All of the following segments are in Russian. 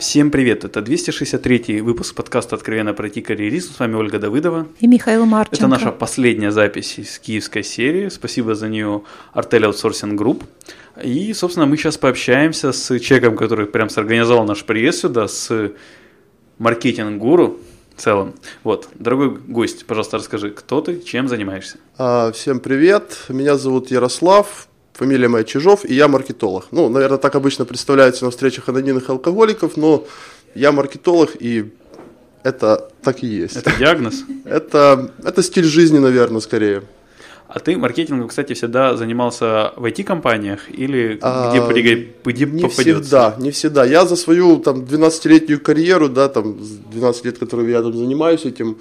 Всем привет! Это 263 выпуск подкаста «Откровенно про IT-карьеризм». С вами Ольга Давыдова. И Михаил Марченко. Это наша последняя запись из киевской серии. Спасибо за нее Артель Outsourcing Group. И, собственно, мы сейчас пообщаемся с человеком, который прям сорганизовал наш приезд сюда, с маркетинг-гуру в целом. Вот, дорогой гость, пожалуйста, расскажи, кто ты, чем занимаешься? А, всем привет, меня зовут Ярослав, фамилия моя Чижов, и я маркетолог. Ну, наверное, так обычно представляется на встречах анонимных алкоголиков, но я маркетолог, и это так и есть. Это диагноз? Это, это стиль жизни, наверное, скорее. А ты маркетингом, кстати, всегда занимался в IT-компаниях или а, где, где не попадется? всегда, не всегда. Я за свою там 12-летнюю карьеру, да, там 12 лет, которые я там занимаюсь этим,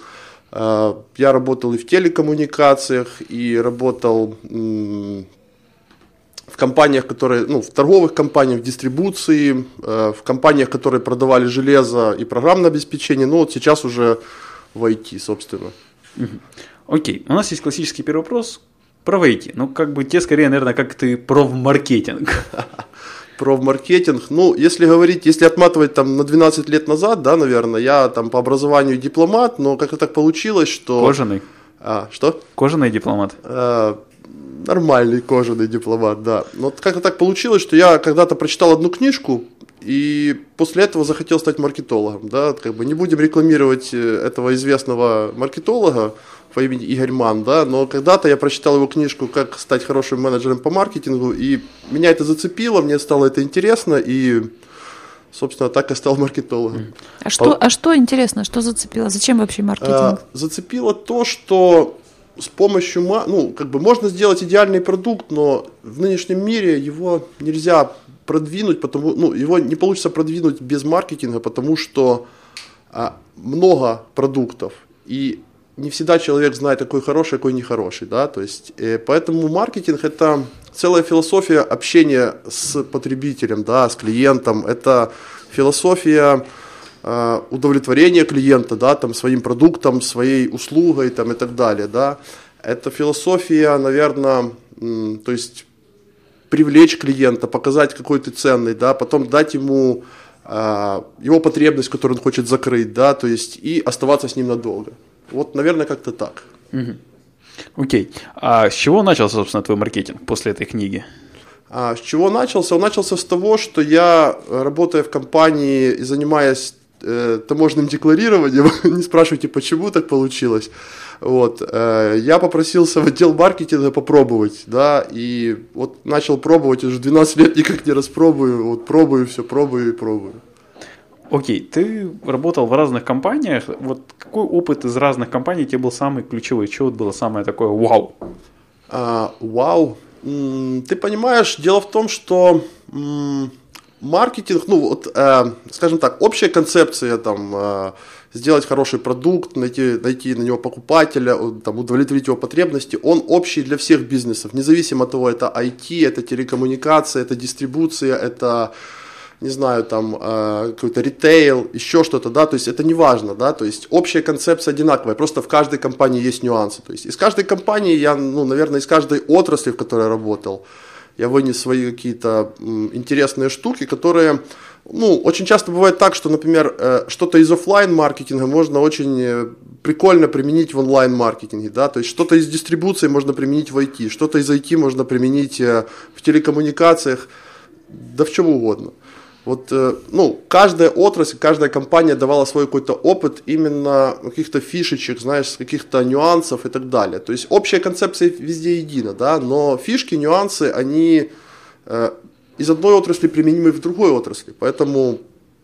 а, я работал и в телекоммуникациях, и работал компаниях, которые, ну, в торговых компаниях, в дистрибуции, э, в компаниях, которые продавали железо и программное обеспечение, ну, вот сейчас уже в IT, собственно. Окей, у нас есть классический первый вопрос про IT. Ну, как бы те скорее, наверное, как ты про маркетинг. Про маркетинг. Ну, если говорить, если отматывать там на 12 лет назад, да, наверное, я там по образованию дипломат, но как-то так получилось, что... Кожаный. А, что? Кожаный дипломат. А, нормальный кожаный дипломат, да. Но вот как-то так получилось, что я когда-то прочитал одну книжку, и после этого захотел стать маркетологом, да, как бы не будем рекламировать э, этого известного маркетолога по имени Игорь Ман, да, но когда-то я прочитал его книжку «Как стать хорошим менеджером по маркетингу», и меня это зацепило, мне стало это интересно, и, собственно, так я стал маркетологом. А что, а что интересно, что зацепило? Зачем вообще маркетинг? А, зацепило то, что с помощью, ну, как бы можно сделать идеальный продукт, но в нынешнем мире его нельзя продвинуть, потому, ну, его не получится продвинуть без маркетинга, потому что а, много продуктов, и не всегда человек знает, какой хороший, какой нехороший, да, то есть, э, поэтому маркетинг это целая философия общения с потребителем, да, с клиентом, это философия э, удовлетворения клиента, да, там, своим продуктом, своей услугой, там, и так далее, да, это философия, наверное, то есть привлечь клиента, показать, какой ты ценный, да, потом дать ему э, его потребность, которую он хочет закрыть, да, то есть и оставаться с ним надолго. Вот, наверное, как-то так. Угу. Окей. А с чего начался, собственно, твой маркетинг после этой книги? А с чего начался? Он начался с того, что я, работая в компании и занимаясь э, таможенным декларированием, не спрашивайте, почему так получилось, вот, э, я попросился в отдел маркетинга попробовать, да, и вот начал пробовать, уже 12 лет никак не распробую, вот пробую все, пробую и пробую. Окей, ты работал в разных компаниях. Вот какой опыт из разных компаний тебе был самый ключевой? Что вот было самое такое вау? А, вау. Ты понимаешь, дело в том, что м- маркетинг, ну вот, э, скажем так, общая концепция там э, сделать хороший продукт, найти, найти на него покупателя, там, удовлетворить его потребности, он общий для всех бизнесов, независимо от того, это IT, это телекоммуникация, это дистрибуция, это не знаю, там, э, какой-то ритейл, еще что-то, да, то есть это не важно, да, то есть общая концепция одинаковая, просто в каждой компании есть нюансы, то есть из каждой компании я, ну, наверное, из каждой отрасли, в которой я работал, я вынес свои какие-то интересные штуки, которые, ну, очень часто бывает так, что, например, э, что-то из офлайн маркетинга можно очень э, прикольно применить в онлайн маркетинге, да, то есть что-то из дистрибуции можно применить в IT, что-то из IT можно применить в телекоммуникациях, да в чем угодно. Вот, э, ну, каждая отрасль, каждая компания давала свой какой-то опыт именно каких-то фишечек, знаешь, каких-то нюансов и так далее. То есть общая концепция везде едина, да, но фишки, нюансы, они э, из одной отрасли применимы в другой отрасли. Поэтому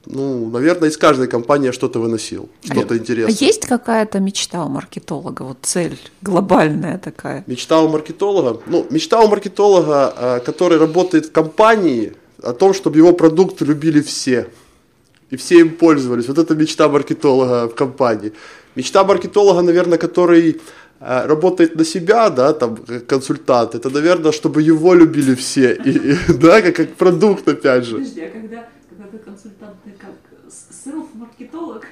ну, наверное, из каждой компании что-то выносил, что-то а интересное. А есть какая-то мечта у маркетолога, вот цель глобальная такая? Мечта у маркетолога? Ну, мечта у маркетолога, э, который работает в компании, о том, чтобы его продукт любили все. И все им пользовались. Вот это мечта маркетолога в компании. Мечта маркетолога, наверное, который э, работает на себя, да, там, как консультант, это, наверное, чтобы его любили все, и, и, да, как, как продукт, опять же. Подожди, а когда, когда это консультант, ты как селф-маркетолог?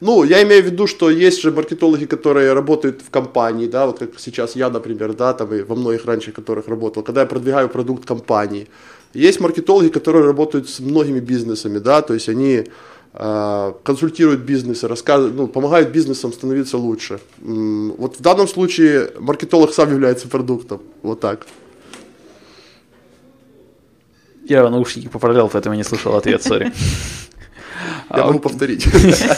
Ну, я имею в виду, что есть же маркетологи, которые работают в компании, да, вот как сейчас я, например, да, там и во многих раньше которых работал, когда я продвигаю продукт компании. Есть маркетологи, которые работают с многими бизнесами, да, то есть они э, консультируют бизнесы, рассказывают, ну, помогают бизнесам становиться лучше. Вот в данном случае маркетолог сам является продуктом, вот так. Я наушники поправлял, поэтому не слышал ответ, сори. Я А, могу ок- повторить.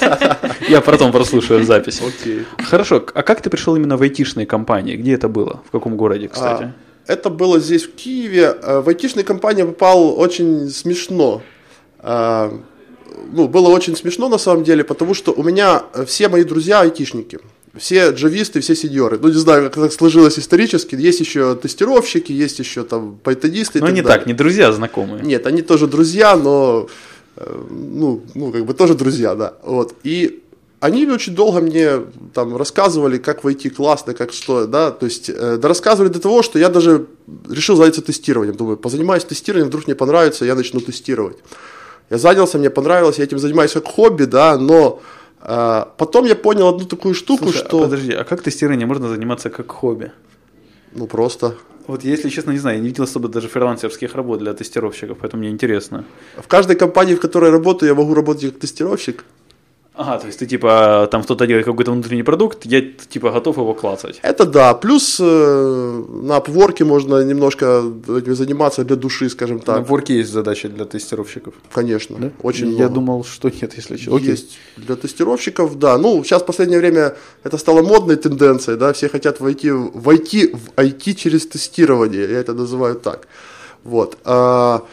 Я потом прослушаю запись. Окей. Хорошо, а как ты пришел именно в айтишные компании? Где это было? В каком городе, кстати? Это было здесь, в Киеве. А, В айтишные компании попал очень смешно. А, Ну, было очень смешно на самом деле, потому что у меня э, все мои друзья айтишники. Все джависты, все сеньоры. Ну, не знаю, как так сложилось исторически. Есть еще тестировщики, есть еще там пайтонисты. Ну, так не далее. так, не друзья, а знакомые. Нет, они тоже друзья, но э, ну, ну, как бы тоже друзья, да. Вот. И они очень долго мне там рассказывали, как войти классно, как что, да, то есть э, да рассказывали до того, что я даже решил заняться тестированием. Думаю, позанимаюсь тестированием, вдруг мне понравится, я начну тестировать. Я занялся, мне понравилось, я этим занимаюсь как хобби, да, но э, потом я понял одну такую штуку, Слушай, а что... подожди, а как тестированием можно заниматься как хобби? Ну, просто. Вот если честно, не знаю, я не видел особо даже фрилансерских работ для тестировщиков, поэтому мне интересно. В каждой компании, в которой я работаю, я могу работать как тестировщик. Ага, то есть ты типа, там кто-то делает какой-то внутренний продукт, я типа готов его клацать. Это да. Плюс э, на Upwork можно немножко этим заниматься для души, скажем На так. Ворке есть задачи для тестировщиков. Конечно. Очень Я много. думал, что нет, если честно. Окей. Есть для тестировщиков, да. Ну, сейчас в последнее время это стало модной тенденцией, да, все хотят войти, войти в IT через тестирование, я это называю так. Вот. А,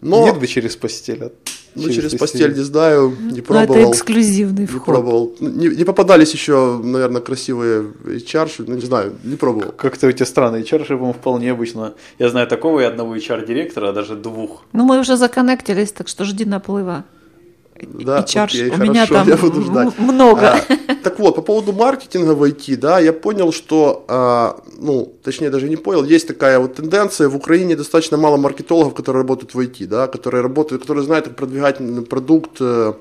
но, Нет бы через постель. а ну, через, постель не знаю, не Ну, это пробовал. эксклюзивный Не вход. пробовал. Ну, Не, не попадались еще, наверное, красивые HR, ну, не знаю, не пробовал. Как-то у тебя странный HR, по-моему, вполне обычно. Я знаю такого и одного HR-директора, а даже двух. Ну, мы уже законнектились, так что жди наплыва. Да, чарш. окей, У меня хорошо, там я буду ждать. много. А, так вот, по поводу маркетинга в IT, да, я понял, что, а, ну, точнее, даже не понял, есть такая вот тенденция, в Украине достаточно мало маркетологов, которые работают в IT, да, которые работают, которые знают, как продвигать продукт, э,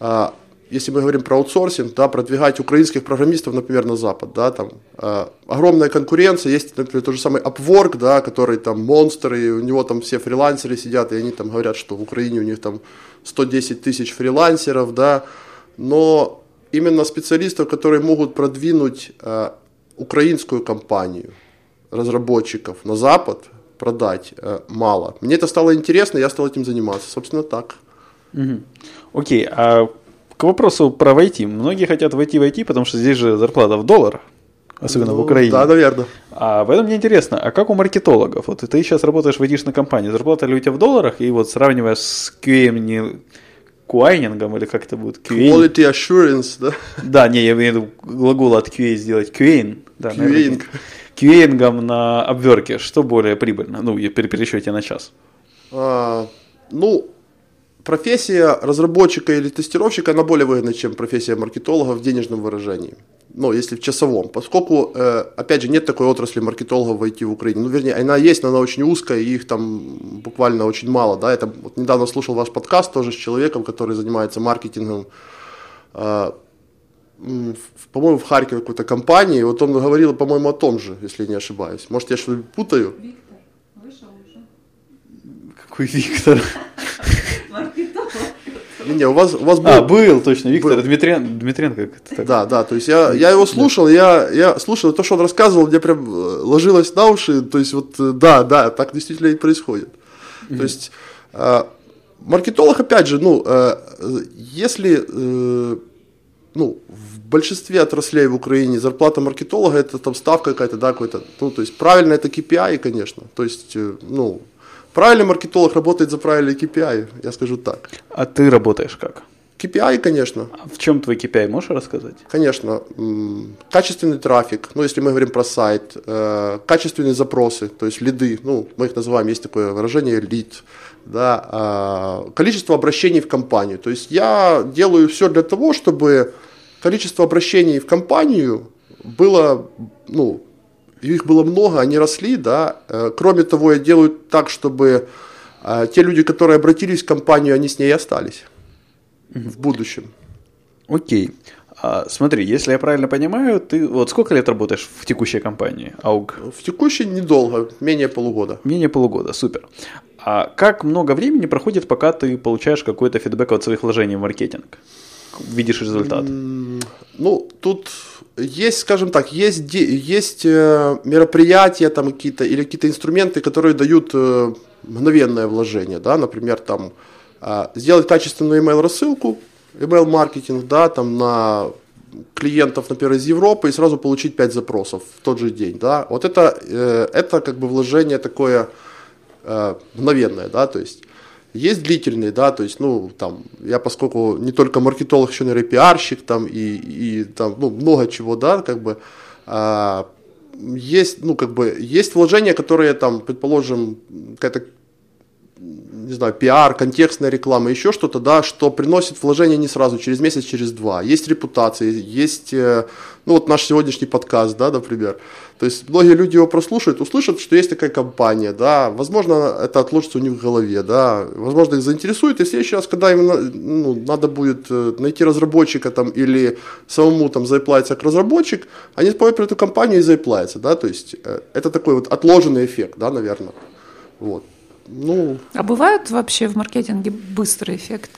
а, если мы говорим про аутсорсинг, да, продвигать украинских программистов, например, на Запад, да, там а, огромная конкуренция, есть, например, тот же самый Upwork, да, который там монстр, и у него там все фрилансеры сидят, и они там говорят, что в Украине у них там 110 тысяч фрилансеров, да, но именно специалистов, которые могут продвинуть э, украинскую компанию, разработчиков на Запад, продать э, мало. Мне это стало интересно, я стал этим заниматься. Собственно, так. Окей, а к вопросу про войти. Многие хотят войти в IT, потому что здесь же зарплата в долларах, особенно в Ну, Украине. Да, наверное. А поэтому мне интересно, а как у маркетологов? Вот ты сейчас работаешь в айтишной компании, зарплата ли у тебя в долларах? И вот сравнивая с QA, не куайнингом, или как это будет? QA? Quality assurance, да? Да, не, я имею в виду глагол от QA сделать. QA. Да, QA-ing. QA на обверке, что более прибыльно? Ну, при пересчете на час. А, ну, профессия разработчика или тестировщика, она более выгодна, чем профессия маркетолога в денежном выражении. Ну, если в часовом. Поскольку, э, опять же, нет такой отрасли маркетологов в IT в Украине. Ну, вернее, она есть, но она очень узкая, и их там буквально очень мало. Да? Это, вот недавно слушал ваш подкаст тоже с человеком, который занимается маркетингом в- по-моему, в Харькове какой-то компании, вот он говорил, по-моему, о том же, если не ошибаюсь. Может, я что-то путаю? Какой Виктор? Не, не, у вас, у вас был... А, был, точно, Виктор Был. Дмитрен- Дмитренко. как? Да, да, то есть я, я его слушал, я, я слушал то, что он рассказывал, мне прям э, ложилось на уши, то есть вот, э, да, да, так действительно и происходит. То есть э, маркетолог, опять же, ну, э, э, если, э, ну, в большинстве отраслей в Украине зарплата маркетолога это там ставка какая-то, да, какой-то, ну, то есть правильно это KPI, конечно, то есть, э, ну, правильный маркетолог работает за правильный KPI, я скажу так. А ты работаешь как? KPI, конечно, А в чем твой KPI, можешь рассказать? Конечно, качественный трафик, ну, если мы говорим про сайт, э, качественные запросы, то есть лиды, ну, мы их называем, есть такое выражение лид, да, а, количество обращений в компанию. То есть я делаю все для того, чтобы количество обращений в компанию было, ну, их было много, они росли, да. Э, Кроме того, я делаю так, чтобы а те люди, которые обратились в компанию, они с ней остались в будущем. Окей. А, смотри, если я правильно понимаю, ты вот сколько лет работаешь в текущей компании, АУГ? В текущей недолго, менее полугода. Менее полугода, супер. А как много времени проходит, пока ты получаешь какой-то фидбэк от своих вложений в маркетинг? Видишь результат? Ну, тут есть, скажем так, есть, есть э, мероприятия там какие-то или какие-то инструменты, которые дают э, мгновенное вложение, да, например, там а, сделать качественную email рассылку, email маркетинг, да, там на клиентов, например, из Европы и сразу получить 5 запросов в тот же день, да, вот это, э, это как бы вложение такое мгновенное, да, то есть есть длительные, да, то есть, ну, там, я поскольку не только маркетолог, еще, наверное, пиарщик, там, и, и там, ну, много чего, да, как бы, а, есть, ну, как бы, есть вложения, которые, там, предположим, какая-то не знаю, пиар, контекстная реклама, еще что-то, да, что приносит вложение не сразу, через месяц, через два. Есть репутация, есть, э, ну вот наш сегодняшний подкаст, да, например. То есть многие люди его прослушают, услышат, что есть такая компания, да, возможно, это отложится у них в голове, да, возможно, их заинтересует, и в следующий раз, когда им ну, надо будет э, найти разработчика там или самому там заиплается как разработчик, они вспомнят про эту компанию и заиплаются, да, то есть э, это такой вот отложенный эффект, да, наверное, вот. Ну, а бывает вообще в маркетинге быстрый эффект?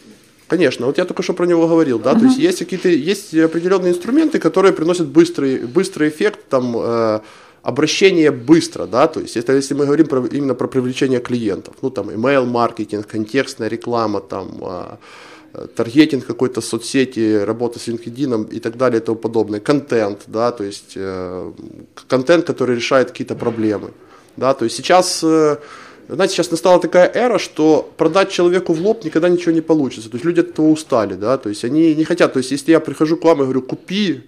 Конечно, вот я только что про него говорил, да, uh-huh. то есть есть какие-то, есть определенные инструменты, которые приносят быстрый, быстрый эффект, там, э, обращение быстро, да, то есть это если мы говорим про, именно про привлечение клиентов, ну, там, email маркетинг, контекстная реклама, там, э, таргетинг какой-то соцсети, работа с LinkedIn и так далее и тому подобное, контент, да, то есть э, контент, который решает какие-то проблемы, да, то есть сейчас э, знаете, сейчас настала такая эра, что продать человеку в лоб никогда ничего не получится. То есть люди от этого устали, да, то есть они не хотят. То есть если я прихожу к вам и говорю, купи,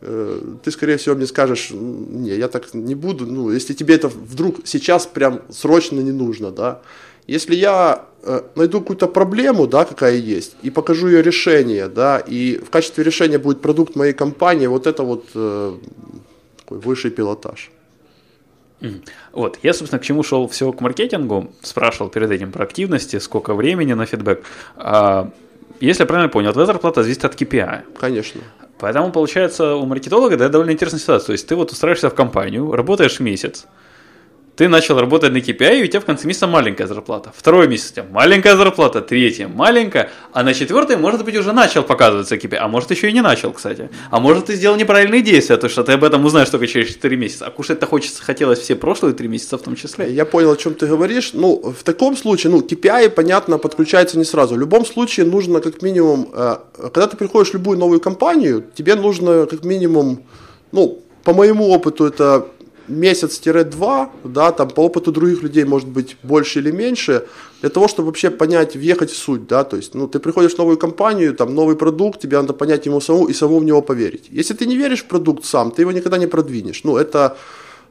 э, ты, скорее всего, мне скажешь, не, я так не буду, ну, если тебе это вдруг сейчас прям срочно не нужно, да. Если я э, найду какую-то проблему, да, какая есть, и покажу ее решение, да, и в качестве решения будет продукт моей компании, вот это вот э, такой высший пилотаж. Вот, я, собственно, к чему шел все к маркетингу, спрашивал перед этим про активности, сколько времени на фидбэк. А, если я правильно понял, твоя зарплата зависит от KPI. Конечно. Поэтому, получается, у маркетолога да, довольно интересная ситуация. То есть ты вот устраиваешься в компанию, работаешь месяц, ты начал работать на KPI, и у тебя в конце месяца маленькая зарплата. Второй месяц у тебя маленькая зарплата, третья маленькая, а на четвертой, может быть, уже начал показываться KPI, а может, еще и не начал, кстати. А может, ты сделал неправильные действия, то что ты об этом узнаешь только через 4 месяца. А кушать-то хочется, хотелось все прошлые 3 месяца в том числе. Я понял, о чем ты говоришь. Ну, в таком случае, ну, KPI, понятно, подключается не сразу. В любом случае нужно как минимум, э, когда ты приходишь в любую новую компанию, тебе нужно как минимум, ну, по моему опыту это месяц-два, да, там по опыту других людей может быть больше или меньше, для того, чтобы вообще понять, въехать в суть, да, то есть, ну, ты приходишь в новую компанию, там, новый продукт, тебе надо понять ему самому и самому в него поверить. Если ты не веришь в продукт сам, ты его никогда не продвинешь. Ну, это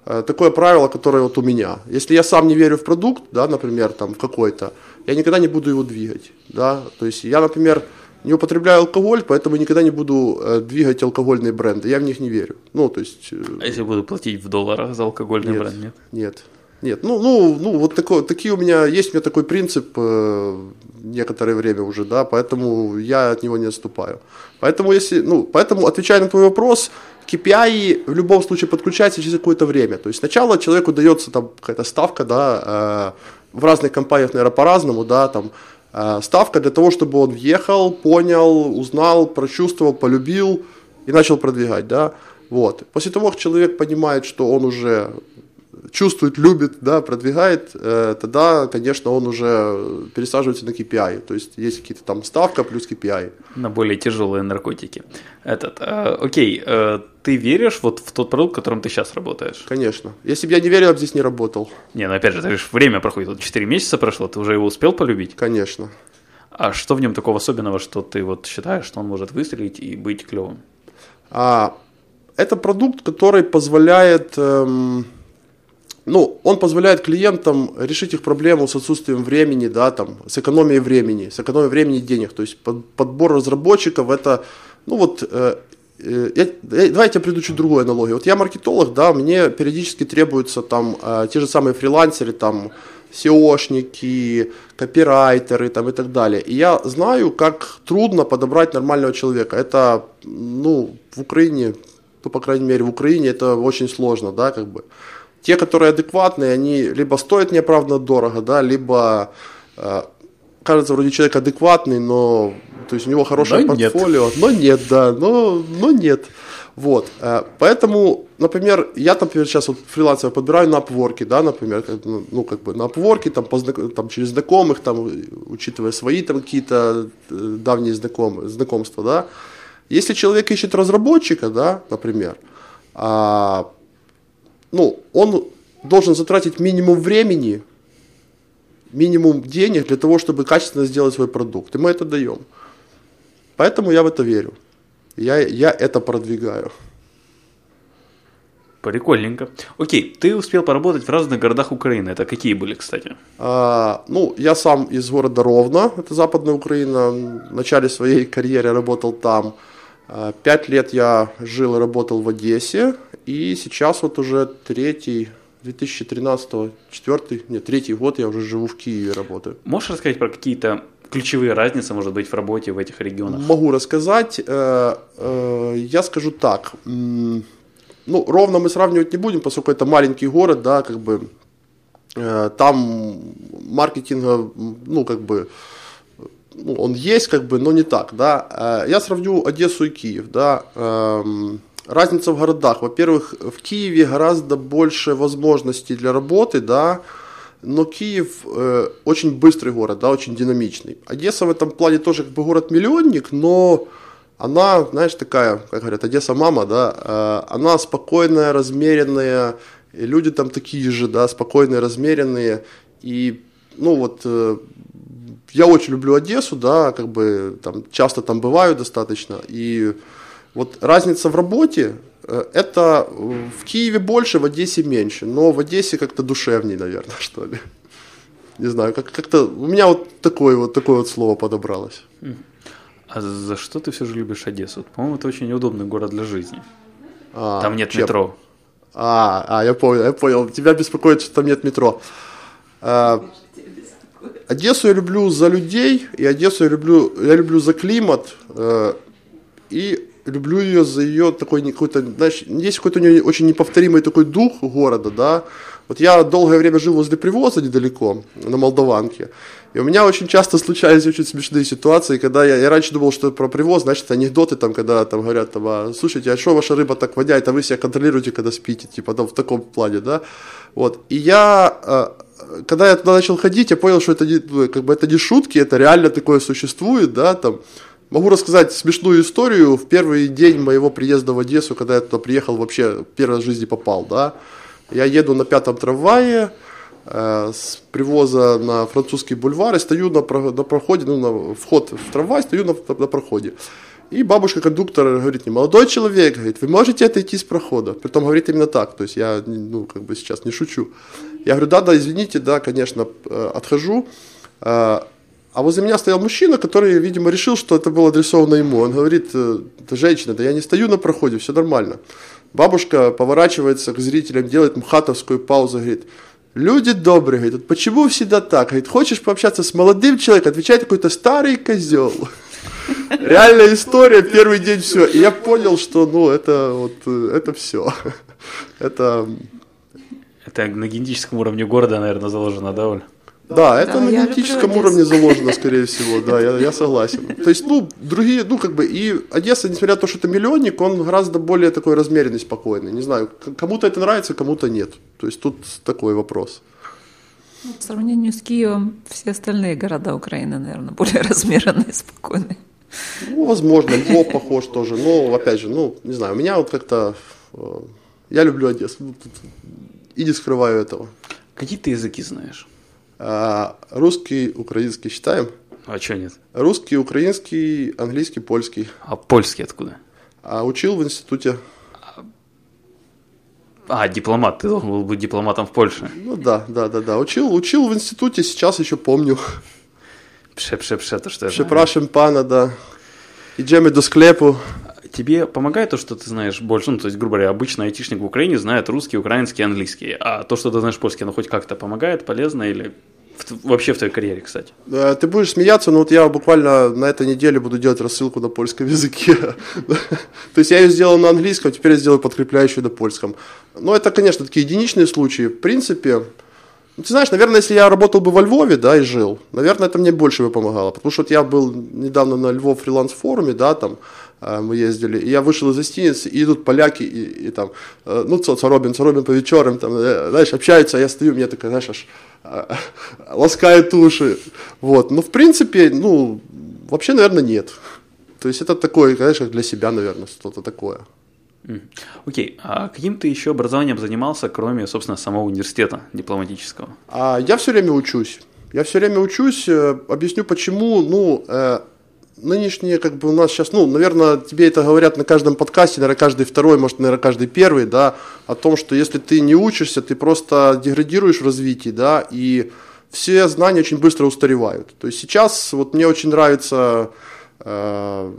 э, такое правило, которое вот у меня. Если я сам не верю в продукт, да, например, там, в какой-то, я никогда не буду его двигать, да, то есть я, например, не употребляю алкоголь, поэтому никогда не буду э, двигать алкогольные бренды. Я в них не верю. Ну, то есть... Э, а если буду платить в долларах за алкогольный нет, бренд, нет? Нет. Нет, ну, ну, ну вот такой, такие у меня, есть у меня такой принцип э, некоторое время уже, да, поэтому я от него не отступаю. Поэтому, если, ну, поэтому, отвечая на твой вопрос, KPI в любом случае подключается через какое-то время. То есть сначала человеку дается там какая-то ставка, да, э, в разных компаниях, наверное, по-разному, да, там ставка для того, чтобы он въехал, понял, узнал, прочувствовал, полюбил и начал продвигать, да, вот. После того, как человек понимает, что он уже чувствует, любит, да, продвигает, э, тогда, конечно, он уже пересаживается на KPI. То есть есть какие-то там ставка плюс KPI. На более тяжелые наркотики. Этот, э, окей, э, ты веришь вот в тот продукт, в котором ты сейчас работаешь? Конечно. Если бы я не верил, я бы здесь не работал. Не, ну опять же, ты говоришь, время проходит, вот 4 месяца прошло, ты уже его успел полюбить? Конечно. А что в нем такого особенного, что ты вот считаешь, что он может выстрелить и быть клевым? А, это продукт, который позволяет... Эм ну, он позволяет клиентам решить их проблему с отсутствием времени, да, там, с экономией времени, с экономией времени и денег. То есть под, подбор разработчиков это, ну вот, э, э, я, давайте я приду чуть другую аналогию. Вот я маркетолог, да, мне периодически требуются там э, те же самые фрилансеры, там, SEOшники, копирайтеры там, и так далее. И я знаю, как трудно подобрать нормального человека. Это, ну, в Украине, ну, по крайней мере, в Украине это очень сложно, да, как бы. Те, которые адекватные, они либо стоят неоправданно дорого, да, либо э, кажется, вроде человек адекватный, но то есть у него хорошее но портфолио, нет. но нет, да, но, но нет. Вот, э, поэтому, например, я, например, сейчас вот фрилансеров подбираю на Upwork, да, например, ну, ну, как бы на Upwork, там, по, там, через знакомых, там, учитывая свои там какие-то э, давние знаком, знакомства, да. Если человек ищет разработчика, да, например, а, ну, он должен затратить минимум времени, минимум денег для того, чтобы качественно сделать свой продукт. И мы это даем. Поэтому я в это верю. Я, я это продвигаю. Прикольненько. Окей, ты успел поработать в разных городах Украины. Это какие были, кстати? А, ну, я сам из города Ровно, это Западная Украина. В начале своей карьеры работал там. А, Пять лет я жил и работал в Одессе. И сейчас вот уже третий, 2013, четвертый, нет, третий год я уже живу в Киеве, работаю. Можешь рассказать про какие-то ключевые разницы, может быть, в работе в этих регионах? Могу рассказать. Э, э, Я скажу так. Ну, ровно мы сравнивать не будем, поскольку это маленький город, да, как бы э, там маркетинга, ну, как бы, ну, он есть, как бы, но не так, да. Я сравню Одессу и Киев, да. Разница в городах. Во-первых, в Киеве гораздо больше возможностей для работы, да, но Киев э, очень быстрый город, да, очень динамичный. Одесса в этом плане тоже как бы город-миллионник, но она, знаешь, такая, как говорят, Одесса мама, да, э, она спокойная, размеренная, и люди там такие же, да, спокойные, размеренные, и, ну вот, э, я очень люблю Одессу, да, как бы там часто там бываю достаточно, и вот разница в работе, э, это в Киеве больше, в Одессе меньше, но в Одессе как-то душевней, наверное, что ли. Не знаю, как- как-то у меня вот такое вот такое вот слово подобралось. А за что ты все же любишь Одессу? По-моему, это очень удобный город для жизни. А, Там нет чем? метро. А, а, я понял, я понял. Тебя беспокоит, что там нет метро. А, Одессу я люблю за людей, и Одессу я люблю, я люблю за климат, э, и люблю ее за ее такой какой-то, знаешь, есть какой-то у нее очень неповторимый такой дух города, да. Вот я долгое время жил возле привоза недалеко, на Молдаванке, и у меня очень часто случались очень смешные ситуации, когда я, я раньше думал, что про привоз, значит, анекдоты там, когда там говорят, там, а, слушайте, а что ваша рыба так воняет, а вы себя контролируете, когда спите, типа, там, в таком плане, да. Вот, и я, э, когда я туда начал ходить, я понял, что это не, ну, как бы это не шутки, это реально такое существует, да, там. Могу рассказать смешную историю. В первый день моего приезда в Одессу, когда я туда приехал, вообще первый раз в жизни попал, да. Я еду на пятом трамвае э, с привоза на французский бульвар и стою на, на проходе, ну, на вход в трамвай, стою на, на проходе. И бабушка-кондуктор говорит мне, молодой человек, говорит, вы можете отойти с прохода? Притом говорит именно так, то есть я, ну, как бы сейчас не шучу. Я говорю, да, да, извините, да, конечно, э, отхожу. А возле меня стоял мужчина, который, видимо, решил, что это было адресовано ему. Он говорит, э, «Да, женщина, да я не стою на проходе, все нормально. Бабушка поворачивается к зрителям, делает мхатовскую паузу, говорит, люди добрые, говорит, «вот почему всегда так? Говорит, хочешь пообщаться с молодым человеком, отвечает какой-то старый козел. Реальная история, первый день все. И я понял, что, ну, это вот, э, это все. Это, Это на генетическом уровне города, наверное, заложено, да, Оль? Да, это Да, на генетическом уровне заложено, скорее всего, да, я, я согласен. То есть, ну, другие, ну, как бы, и Одесса, несмотря на то, что это миллионник, он гораздо более такой размеренный, спокойный. Не знаю, кому-то это нравится, кому-то нет. То есть, тут такой вопрос. В сравнении с Киевом все остальные города Украины, наверное, более размеренные, спокойные. Ну, возможно, Львов похож тоже. Но, опять же, ну, не знаю, у меня вот как-то... э, Я люблю Одессу. Ну, И не скрываю этого. Какие ты языки знаешь? А, русский, украинский считаем? А что нет? Русский, украинский, английский, польский. А польский откуда? А учил в институте. А, дипломат. Ты должен был быть дипломатом в Польше. Ну да, да, да, да. Учил, учил в институте, сейчас еще помню. Пше-пше-пше, то что я. Przepraszam pana, да. Idziemy do sklepu. Тебе помогает то, что ты знаешь больше, ну, то есть, грубо говоря, обычно айтишник в Украине знает русский, украинский, английский, а то, что ты знаешь польский, оно хоть как-то помогает, полезно или в, вообще в твоей карьере, кстати? Э, ты будешь смеяться, но вот я буквально на этой неделе буду делать рассылку на польском языке. То есть я ее сделал на английском, теперь я сделаю подкрепляющую на польском. Но это, конечно, такие единичные случаи. В принципе, ну, ты знаешь, наверное, если я работал бы во Львове, да, и жил, наверное, это мне больше бы помогало. Потому что вот я был недавно на Львов фриланс-форуме, да, там, мы ездили, и я вышел из гостиницы, и идут поляки, и, и там, э, ну, Царобин, Царобин по вечерам, там, знаешь, общаются, а я стою, мне такая, знаешь, аж ласкает уши. Вот. Но в принципе, ну, вообще, наверное, нет. То есть это такое, конечно, для себя, наверное, что-то такое. Окей, okay. а каким ты еще образованием занимался, кроме, собственно, самого университета дипломатического? А, я все время учусь. Я все время учусь. Э, объясню почему. Ну, э, нынешние, как бы у нас сейчас, ну, наверное, тебе это говорят на каждом подкасте, наверное, каждый второй, может, наверное, каждый первый, да, о том, что если ты не учишься, ты просто деградируешь в развитии, да, и все знания очень быстро устаревают. То есть сейчас вот мне очень нравится э,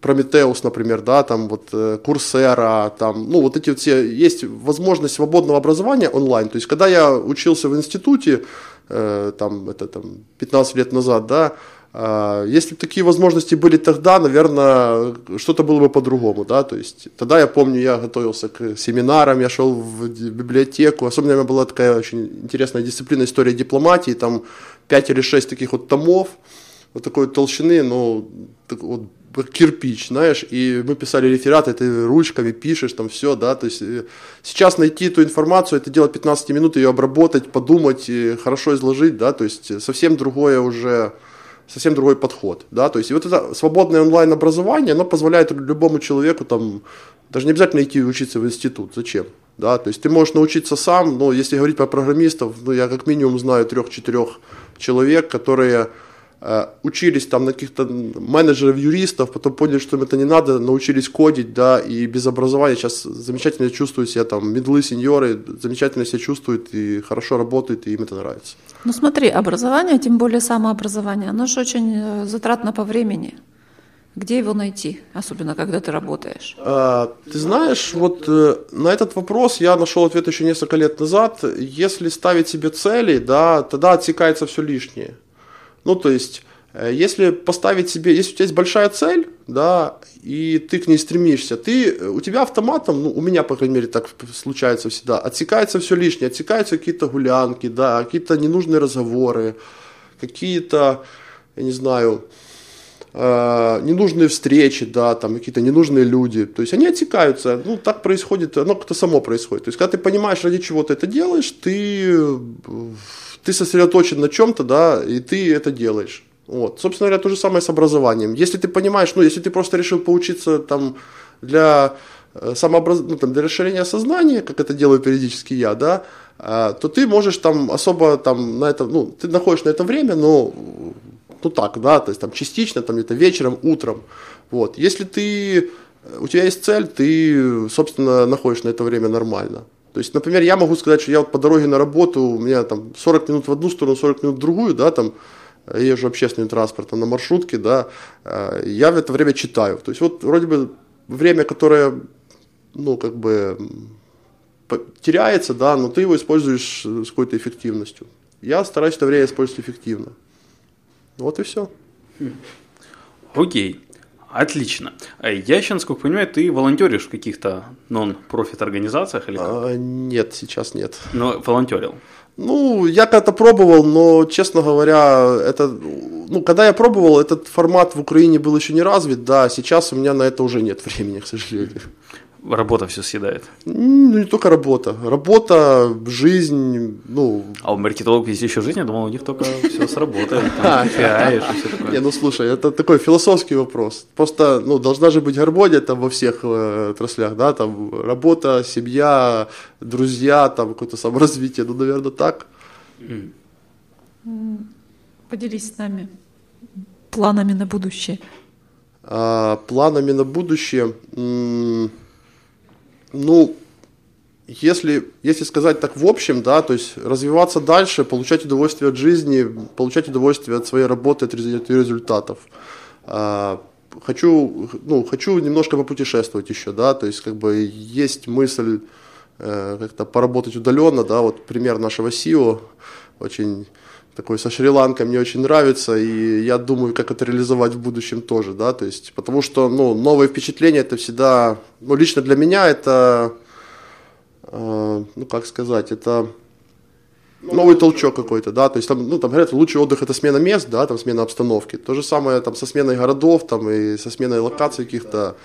Прометеус, например, да, там вот э, Курсера, там, ну, вот эти вот все, есть возможность свободного образования онлайн. То есть, когда я учился в институте, э, там, это там 15 лет назад, да, если бы такие возможности были тогда, наверное, что-то было бы по-другому, да, то есть тогда я помню, я готовился к семинарам, я шел в библиотеку, особенно у меня была такая очень интересная дисциплина история дипломатии, там 5 или 6 таких вот томов, вот такой толщины, ну, вот кирпич, знаешь, и мы писали рефераты, ты ручками пишешь, там все, да, то есть э, сейчас найти эту информацию, это делать 15 минут, ее обработать, подумать, хорошо изложить, да, то есть совсем другое уже совсем другой подход, да, то есть вот это свободное онлайн-образование, оно позволяет любому человеку там, даже не обязательно идти учиться в институт, зачем, да, то есть ты можешь научиться сам, но если говорить про программистов, ну, я как минимум знаю трех-четырех человек, которые учились там на каких-то менеджеров, юристов, потом поняли, что им это не надо, научились кодить, да, и без образования сейчас замечательно чувствуют себя там, медлы, сеньоры, замечательно себя чувствуют и хорошо работают, и им это нравится. Ну смотри, образование, тем более самообразование, оно же очень э, затратно по времени. Где его найти, особенно когда ты работаешь? А, ты знаешь, вот э, на этот вопрос я нашел ответ еще несколько лет назад. Если ставить себе цели, да, тогда отсекается все лишнее. Ну, то есть, э, если поставить себе, если у тебя есть большая цель, да, и ты к ней стремишься, ты, э, у тебя автоматом, ну, у меня, по крайней мере, так случается всегда, отсекается все лишнее, отсекаются какие-то гулянки, да, какие-то ненужные разговоры, какие-то, я не знаю, э, ненужные встречи, да, там какие-то ненужные люди, то есть они отсекаются, ну, так происходит, оно как-то само происходит, то есть когда ты понимаешь, ради чего ты это делаешь, ты ты сосредоточен на чем-то, да, и ты это делаешь. Вот. Собственно говоря, то же самое с образованием. Если ты понимаешь, ну, если ты просто решил поучиться там для э, самообраз... ну, там, для расширения сознания, как это делаю периодически я, да, э, то ты можешь там особо там на это, ну, ты находишь на это время, но ну так, да, то есть там частично, там где-то вечером, утром, вот. Если ты, у тебя есть цель, ты, собственно, находишь на это время нормально. То есть, например, я могу сказать, что я вот по дороге на работу, у меня там 40 минут в одну сторону, 40 минут в другую, да, там, я езжу общественным транспортом на маршрутке, да, э, я в это время читаю. То есть, вот вроде бы время, которое, ну, как бы теряется, да, но ты его используешь с какой-то эффективностью. Я стараюсь это время использовать эффективно. Вот и все. Окей. Отлично. Я еще, насколько понимаю, ты волонтеришь в каких-то нон-профит организациях или как? А, нет, сейчас нет. Но волонтерил. Ну, я когда-то пробовал, но, честно говоря, это, ну, когда я пробовал, этот формат в Украине был еще не развит, да, сейчас у меня на это уже нет времени, к сожалению работа все съедает? Ну, не только работа. Работа, жизнь, ну... А у маркетологов есть еще жизнь? Я думал, у них только все с работы. Не, ну, слушай, это такой философский вопрос. Просто, ну, должна же быть гармония там во всех э, отраслях, да, там, работа, семья, друзья, там, какое-то саморазвитие, ну, наверное, так. Поделись с нами планами на будущее. А, планами на будущее... М- ну, если, если сказать так в общем, да, то есть развиваться дальше, получать удовольствие от жизни, получать удовольствие от своей работы, от результатов. А, хочу, ну, хочу немножко попутешествовать еще, да, то есть как бы есть мысль э, как-то поработать удаленно, да, вот пример нашего СИО очень такой со Шри-Ланкой мне очень нравится, и я думаю, как это реализовать в будущем тоже, да, то есть, потому что, ну, новые впечатления это всегда, ну, лично для меня это, э, ну, как сказать, это новый толчок какой-то, да, то есть там, ну, там говорят, лучший отдых это смена мест, да, там смена обстановки. То же самое там со сменой городов, там и со сменой локаций каких-то,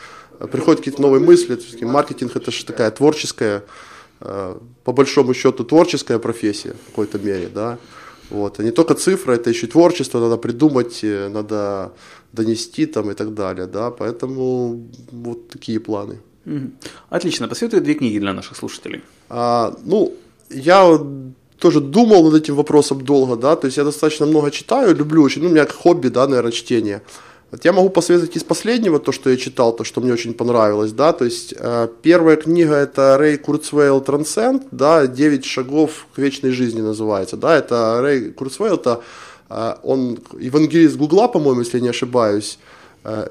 приходят какие-то новые мысли, маркетинг это же такая творческая, э, по большому счету творческая профессия в какой-то мере, да, вот, а не только цифра, это еще и творчество, надо придумать, э, надо донести там и так далее, да, поэтому вот такие планы. Отлично, посоветую две книги для наших слушателей. А, ну, я тоже думал над этим вопросом долго, да, то есть я достаточно много читаю, люблю очень, ну, у меня хобби, да, наверное, чтение. Вот я могу посоветовать из последнего то, что я читал, то, что мне очень понравилось, да, то есть э, первая книга это Рэй Курцвейл Transcend, да, «Девять шагов к вечной жизни» называется, да, это Рэй Курцвейл, это э, он евангелист Гугла, по-моему, если я не ошибаюсь, э,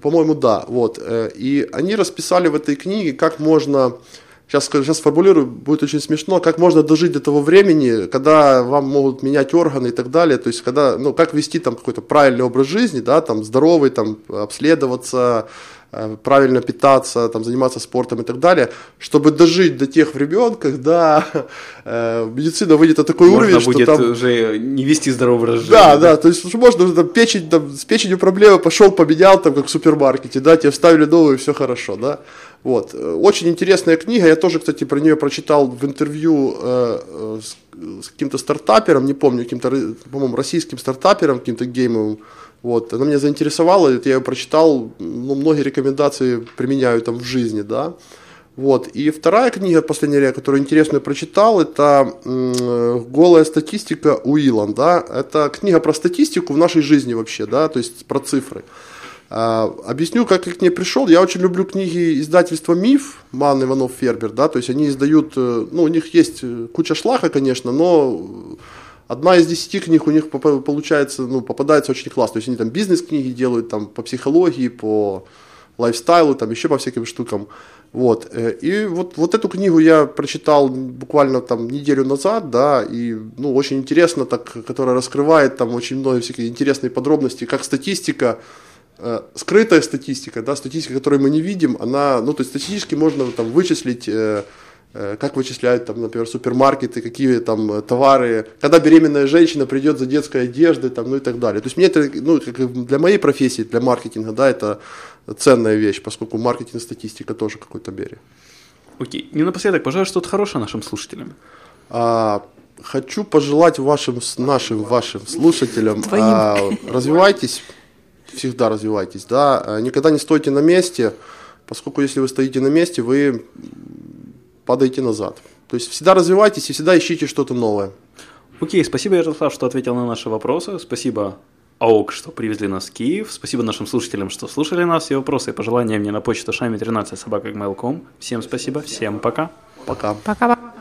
по-моему, да, вот, э, и они расписали в этой книге, как можно сейчас, сейчас сформулирую, будет очень смешно, как можно дожить до того времени, когда вам могут менять органы и так далее, то есть когда, ну, как вести там какой-то правильный образ жизни, да, там здоровый, там обследоваться, э, правильно питаться, там, заниматься спортом и так далее, чтобы дожить до тех времен, когда э, медицина выйдет на такой можно уровень, будет что там... уже не вести здоровый образ жизни. Да, да, то есть можно там, печень, там, с печенью проблемы, пошел, поменял, там, как в супермаркете, да, тебе вставили новую, все хорошо, да. Вот. Очень интересная книга, я тоже, кстати, про нее прочитал в интервью э, э с, с каким-то стартапером, не помню, каким-то, по-моему, российским стартапером, каким-то геймовым. Вот. Она меня заинтересовала, я ее прочитал, ну, многие рекомендации применяю там в жизни, да. Вот. И вторая книга, последняя, которую интересную прочитал, это «Голая статистика Уилан». Да? Это книга про статистику в нашей жизни вообще, да? то есть про цифры. А, объясню, как я к ней пришел. Я очень люблю книги издательства «Миф», Ман Иванов Фербер, да, то есть они издают, э, ну, у них есть э, куча шлака, конечно, но одна из десяти книг у них получается, ну, попадается очень классно. То есть они там бизнес-книги делают, там, по психологии, по лайфстайлу, там, еще по всяким штукам. Вот. Э, и вот, вот эту книгу я прочитал буквально там неделю назад, да, и, ну, очень интересно, так, которая раскрывает там очень много всяких интересных подробностей, как статистика, скрытая статистика, да, статистика, которую мы не видим, она, ну, то есть статистически можно там вычислить, э, э, как вычисляют там, например, супермаркеты, какие там товары, когда беременная женщина придет за детской одеждой, там, ну и так далее. То есть мне это, ну, как для моей профессии, для маркетинга, да, это ценная вещь, поскольку маркетинг статистика тоже какой-то мере. Окей. Не напоследок, пожалуй, что-то хорошее нашим слушателям. А, хочу пожелать вашим, нашим, вашим слушателям, а, развивайтесь, всегда развивайтесь, да, э, никогда не стойте на месте, поскольку если вы стоите на месте, вы падаете назад. То есть всегда развивайтесь и всегда ищите что-то новое. Окей, спасибо, Ярослав, что ответил на наши вопросы. Спасибо, АОК, что привезли нас в Киев. Спасибо нашим слушателям, что слушали нас. Все вопросы и пожелания мне на почту шами 13 собака Всем спасибо, всем пока. Пока. Пока.